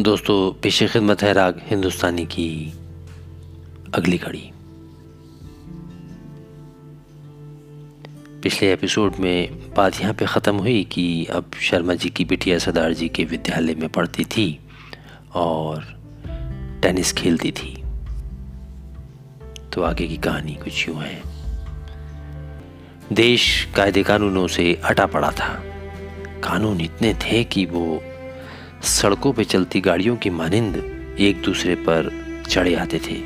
दोस्तों, पेश खिदमत है राग हिंदुस्तानी की अगली कड़ी पिछले एपिसोड में बात यहाँ पे ख़त्म हुई कि अब शर्मा जी की बिटिया सरदार जी के विद्यालय में पढ़ती थी और टेनिस खेलती थी। तो आगे की कहानी कुछ यूँ है। देश कायदे कानूनों से अटा पड़ा था। कानून इतने थे कि वो सड़कों पर चलती गाड़ियों की मानिंद एक दूसरे पर चढ़े आते थे।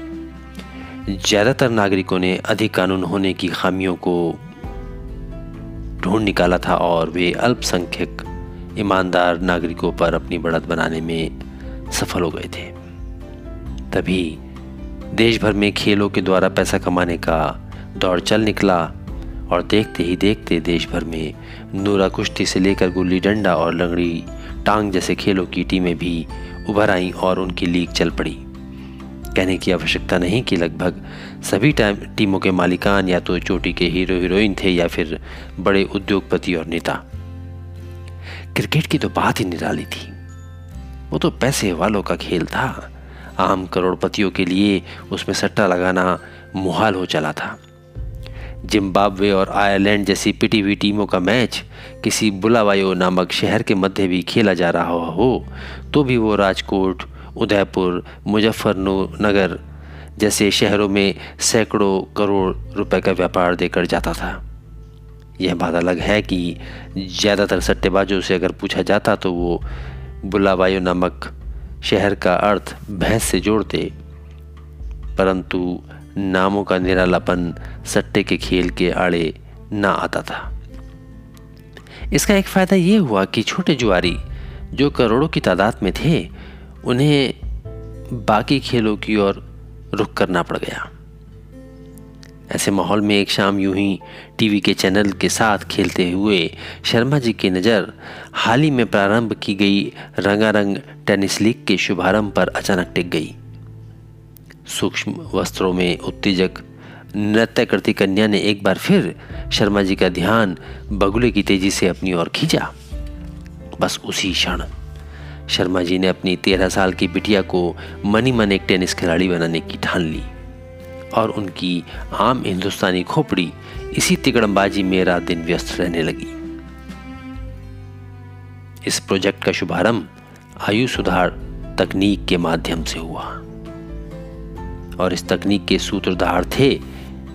ज़्यादातर नागरिकों ने अधिक कानून होने की खामियों को ढूंढ निकाला था और वे अल्पसंख्यक, ईमानदार नागरिकों पर अपनी बढ़त बनाने में सफल हो गए थे। तभी देश भर में खेलों के द्वारा पैसा कमाने का दौर चल निकला और देखते ही देखते देश भर में नूरा कुश्ती से लेकर गुल्ली डंडा और लंगड़ी टांग जैसे खेलों की टीमें भी उभर आईं और उनकी लीग चल पड़ी। कहने की आवश्यकता नहीं कि लगभग सभी टाइम, टीमों के मालिकान या तो चोटी के हीरो हीरोइन थे या फिर बड़े उद्योगपति और नेता। क्रिकेट की तो बात ही निराली थी। वो तो पैसे वालों का खेल था। आम करोड़पतियों के लिए उसमें सट्टा लगाना मुहाल हो चला था। जिम्बाब्वे और आयरलैंड जैसी पिटी हुई टीमों का मैच किसी बुलावायो नामक शहर के मध्य भी खेला जा रहा हो तो भी वो राजकोट, उदयपुर, मुजफ्फरनगर जैसे शहरों में सैकड़ों करोड़ रुपए का व्यापार देकर जाता था। यह बात अलग है कि ज़्यादातर सट्टेबाजों से अगर पूछा जाता तो वो बुलावायो नामक शहर का अर्थ भैंस से जोड़ते, परंतु नामों का निरालापन सट्टे के खेल के आड़े ना आता था। इसका एक फ़ायदा ये हुआ कि छोटे जुआरी जो करोड़ों की तादाद में थे, उन्हें बाकी खेलों की ओर रुख करना पड़ गया। ऐसे माहौल में एक शाम यूँ ही टीवी के चैनल के साथ खेलते हुए शर्मा जी की नज़र हाल ही में प्रारंभ की गई रंगारंग टेनिस लीग के शुभारंभ पर अचानक टिक गई। सूक्ष्म वस्त्रों में उत्तेजक नृत्य करती कन्या ने एक बार फिर शर्मा जी का ध्यान बगुले की तेज़ी से अपनी ओर खींचा। बस उसी क्षण शर्मा जी ने अपनी तेरह साल की बिटिया को मनी मन एक टेनिस खिलाड़ी बनाने की ठान ली और उनकी आम हिंदुस्तानी खोपड़ी इसी तिकड़मबाजी में रात दिन व्यस्त रहने लगी। इस प्रोजेक्ट का शुभारंभ आयु सुधार तकनीक के माध्यम से हुआ। और इस तकनीक के सूत्रधार थे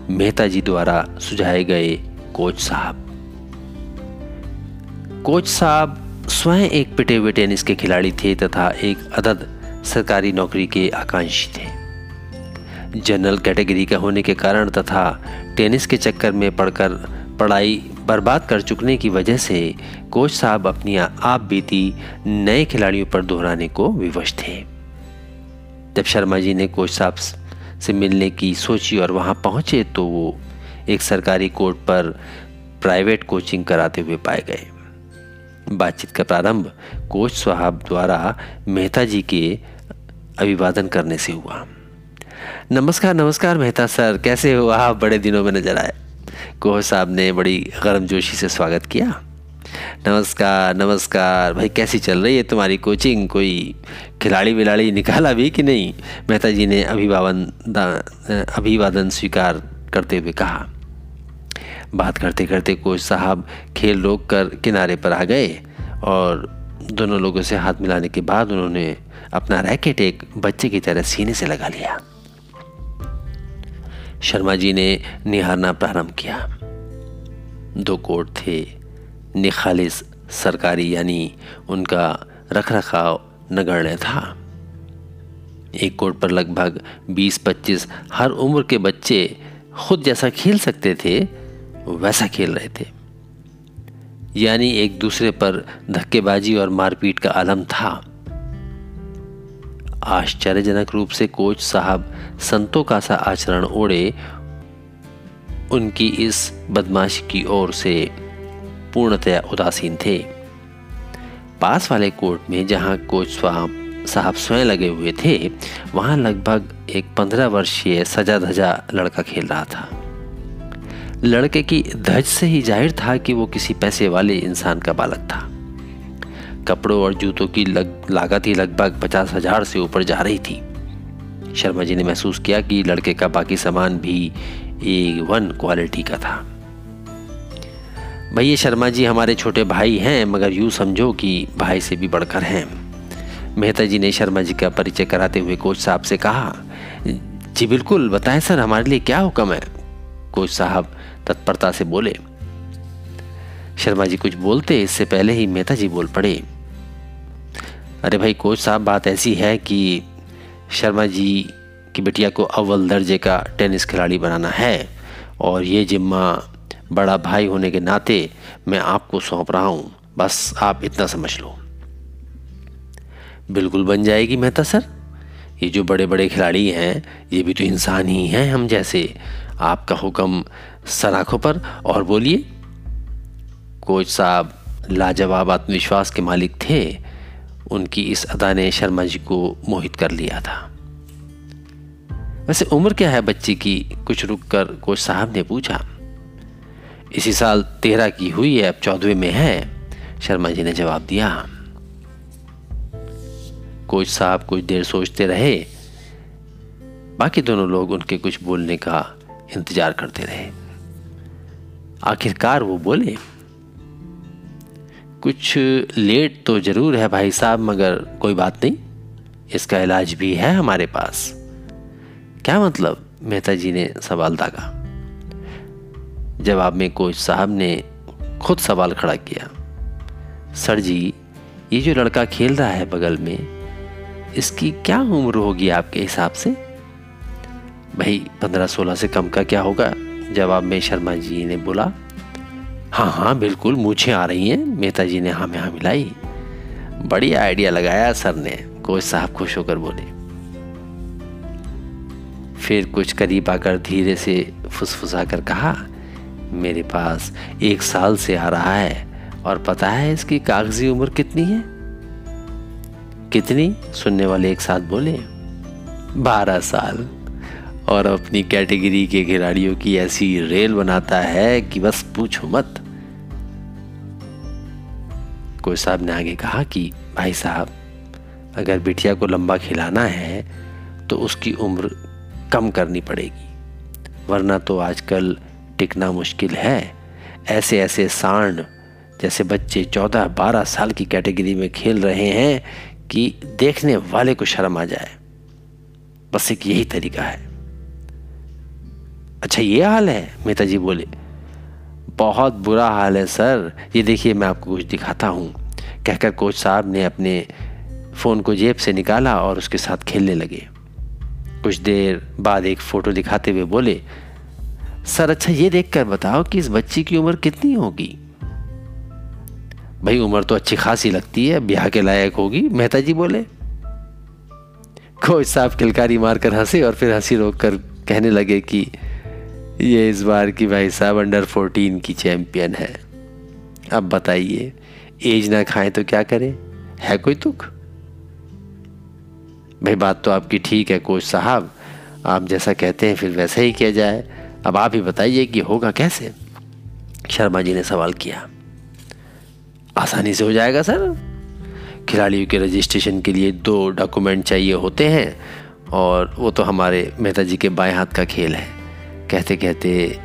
मेहता जी द्वारा सुझाए गए कोच साहब। कोच साहब स्वयं एक पिटे हुए टेनिस के खिलाड़ी थे तथा एक अदद सरकारी नौकरी के आकांक्षी थे। जनरल कैटेगरी का होने के कारण तथा टेनिस के चक्कर में पढ़कर पढ़ाई बर्बाद कर चुकने की वजह से कोच साहब अपनी आप बीती नए खिलाड़ियों पर दोहराने को विवश थे। जब शर्मा जी ने कोच साहब से मिलने की सोची और वहाँ पहुँचे तो वो एक सरकारी कोर्ट पर प्राइवेट कोचिंग कराते हुए पाए गए। बातचीत का प्रारंभ कोच साहब द्वारा मेहता जी के अभिवादन करने से हुआ। नमस्कार नमस्कार मेहता सर, कैसे हो? आप बड़े दिनों में नज़र आए। कोच साहब ने बड़ी गर्मजोशी से स्वागत किया। नमस्कार नमस्कार। भाई, कैसी चल रही है तुम्हारी कोचिंग कोई खिलाड़ी विलाड़ी निकाला भी कि नहीं? मेहता जी ने अभिवादन अभिवादन स्वीकार करते हुए कहा। बात करते करते कोच साहब खेल रोक कर किनारे पर आ गए और दोनों लोगों से हाथ मिलाने के बाद उन्होंने अपना रैकेट एक बच्चे की तरह सीने से लगा लिया। शर्मा जी ने निहारना प्रारंभ किया। दो कोट थे। निखालिस सरकारी यानी उनका रख रखाव नगण्य था। एक कोर्ट पर लगभग 20-25 हर उम्र के बच्चे खुद जैसा खेल सकते थे, वैसा खेल रहे थे। यानी एक दूसरे पर धक्केबाजी और मारपीट का आलम था। आश्चर्यजनक रूप से कोच साहब संतों का सा आचरण ओढ़े उनकी इस बदमाशी की ओर से। पूर्णतया उदासीन थे। पास वाले कोर्ट में जहाँ कोच साहब स्वयं लगे हुए थे वहाँ लगभग एक पंद्रह वर्षीय सजा धजा लड़का खेल रहा था। लड़के की धज से ही ज़ाहिर था कि वो किसी पैसे वाले इंसान का बालक था। कपड़ों और जूतों की लग, लागत ही लगभग पचास हज़ार से ऊपर जा रही थी। शर्मा जी ने महसूस किया कि लड़के का बाकी सामान भी ए वन क्वालिटी का था। भैया शर्मा जी हमारे छोटे भाई हैं, मगर यूँ समझो कि भाई से भी बढ़कर हैं। मेहता जी ने शर्मा जी का परिचय कराते हुए कोच साहब से कहा, जी बिल्कुल, बताएँ सर, हमारे लिए क्या हुक्म है? कोच साहब तत्परता से बोले, शर्मा जी कुछ बोलते, इससे पहले ही मेहता जी बोल पड़े। अरे भाई, कोच साहब, बात ऐसी है कि शर्मा जी की बिटिया को अव्वल दर्जे का टेनिस खिलाड़ी बनाना है, और ये जिम्मा बड़ा भाई होने के नाते मैं आपको सौंप रहा हूँ। बस आप इतना समझ लो। बिल्कुल बन जाएगी मेहता सर ये जो बड़े बड़े खिलाड़ी हैं, ये भी तो इंसान ही हैं हम जैसे। आपका हुक्म सराखों पर और बोलिए। कोच साहब लाजवाब आत्मविश्वास के मालिक थे। उनकी इस अदा ने शर्मा जी को मोहित कर लिया था। वैसे उम्र क्या है बच्ची की? कुछ रुक कर कोच साहब ने पूछा। इसी साल तेरह की हुई है, अब चौदहवें में है। शर्मा जी ने जवाब दिया कोच साहब कुछ देर सोचते रहे, बाकी दोनों लोग उनके कुछ बोलने का इंतज़ार करते रहे। आखिरकार वो बोले, कुछ लेट तो ज़रूर है भाई साहब, मगर कोई बात नहीं, इसका इलाज भी है हमारे पास। क्या मतलब? मेहता जी ने सवाल दागा। जवाब में कोच साहब ने खुद सवाल खड़ा किया, सर जी, ये जो लड़का खेल रहा है बगल में, इसकी क्या उम्र होगी आपके हिसाब से? भाई, पंद्रह सोलह से कम का क्या होगा? जवाब में शर्मा जी ने बोला हाँ हाँ बिल्कुल, मूछें आ रही हैं मेहता जी ने हाँ में हाँ मिलाई। बड़ी आइडिया लगाया सर ने, कोच साहब खुश होकर बोले। फिर कुछ करीब आकर धीरे से फुसफुसा कर कहा मेरे पास एक साल से आ रहा है और पता है इसकी कागज़ी उम्र कितनी है? कितनी? सुनने वाले एक साथ बोले, बारह साल। और अपनी कैटेगरी के खिलाड़ियों की ऐसी रेल बनाता है कि बस पूछो मत। कोई साहब ने आगे कहा कि, भाई साहब, अगर बिटिया को लंबा खिलाना है तो उसकी उम्र कम करनी पड़ेगी। वरना तो आजकल टिकना मुश्किल है। ऐसे ऐसे सांड जैसे बच्चे चौदह बारह साल की कैटेगरी में खेल रहे हैं कि देखने वाले को शर्म आ जाए। बस एक यही तरीका है। अच्छा ये हाल है? मेहता जी बोले, बहुत बुरा हाल है, सर। ये देखिए, मैं आपको कुछ दिखाता हूँ। कहकर कोच साहब ने अपने फ़ोन को जेब से निकाला और उसके साथ खेलने लगे। कुछ देर बाद एक फ़ोटो दिखाते हुए बोले सर अच्छा ये देखकर बताओ कि इस बच्ची की उम्र कितनी होगी? भाई, उम्र तो अच्छी खासी लगती है, ब्याह के लायक होगी मेहता जी बोले। कोच साहब किलकारी मारकर हंसे और फिर हँसी रोक कर कहने लगे कि ये इस बार की भाई साहब अंडर फोर्टीन की चैंपियन है। अब बताइए एज ना खाए तो क्या करें? है कोई तुक भाई, बात तो आपकी ठीक है, कोच साहब। आप जैसा कहते हैं, फिर वैसा ही किया जाए। अब आप ही बताइए कि होगा कैसे? शर्मा जी ने सवाल किया। आसानी से हो जाएगा, सर। खिलाड़ियों के रजिस्ट्रेशन के लिए दो डॉक्यूमेंट चाहिए होते हैं और वो तो हमारे मेहता जी के बाएँ हाथ का खेल है। कहते कहते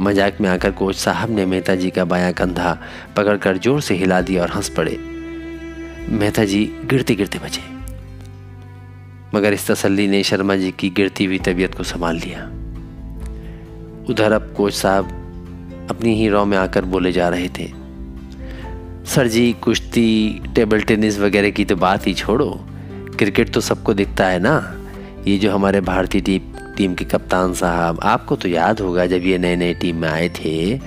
मज़ाक में आकर कोच साहब ने मेहता जी का बायां कंधा पकड़कर ज़ोर से हिला दिया और हंस पड़े। मेहता जी गिरते गिरते बचे। मगर इस तसल्ली ने शर्मा जी की गिरती हुई तबीयत को संभाल लिया। उधर अब कोच साहब अपनी ही रॉ में आकर बोले जा रहे थे। सर जी, कुश्ती, टेबल टेनिस वगैरह की तो बात ही छोड़ो। क्रिकेट तो सबको दिखता है ना। ये जो हमारे भारतीय टीम टीम के कप्तान साहब, आपको तो याद होगा जब ये नए नए टीम में आए थे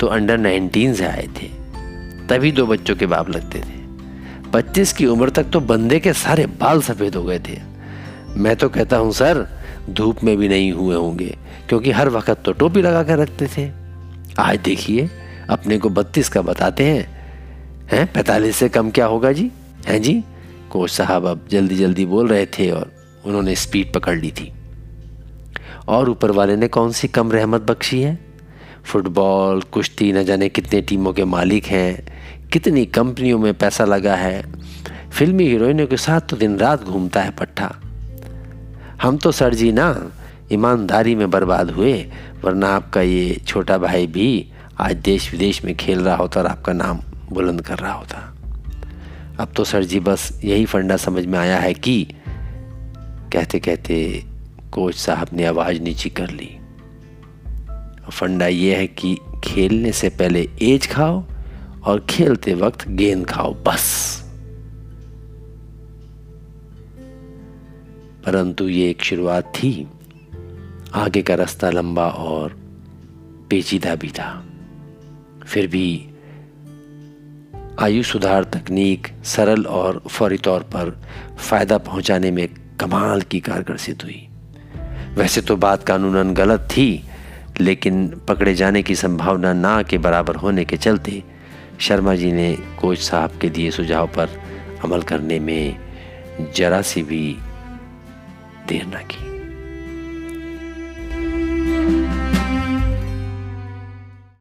तो अंडर 19 से आए थे। तभी दो बच्चों के बाप लगते थे। पच्चीस की उम्र तक तो बंदे के सारे बाल सफ़ेद हो गए थे। मैं तो कहता हूँ, सर धूप में भी नहीं हुए होंगे, क्योंकि हर वक्त तो टोपी लगा कर रखते थे। आज देखिए, अपने को बत्तीस का बताते हैं। हैं, पैंतालीस से कम क्या होगा जी? हैं जी? कोच साहब अब जल्दी जल्दी बोल रहे थे और उन्होंने स्पीड पकड़ ली थी। और ऊपर वाले ने कौन सी कम रहमत बख्शी है? फुटबॉल, कुश्ती, न जाने कितने टीमों के मालिक हैं, कितनी कंपनियों में पैसा लगा है। फिल्मी हीरोइनों के साथ तो दिन रात घूमता है पट्टा हम तो सर जी ना, ईमानदारी में बर्बाद हुए, वरना आपका ये छोटा भाई भी आज देश विदेश में खेल रहा होता और आपका नाम बुलंद कर रहा होता। अब तो सर जी बस यही फंडा समझ में आया है कि कहते कहते कोच साहब ने आवाज़ नीची कर ली। फंडा ये है कि खेलने से पहले एज खाओ और खेलते वक्त गेंद खाओ, बस। परंतु ये एक शुरुआत थी। आगे का रास्ता लंबा और पेचीदा भी था। फिर भी आयु सुधार तकनीक सरल और फौरी तौर पर फ़ायदा पहुँचाने में कमाल की कारगर सिद्ध हुई। वैसे तो बात कानूनन गलत थी, लेकिन पकड़े जाने की संभावना ना के बराबर होने के चलते शर्मा जी ने कोच साहब के दिए सुझाव पर अमल करने में जरा सी भी देर ना की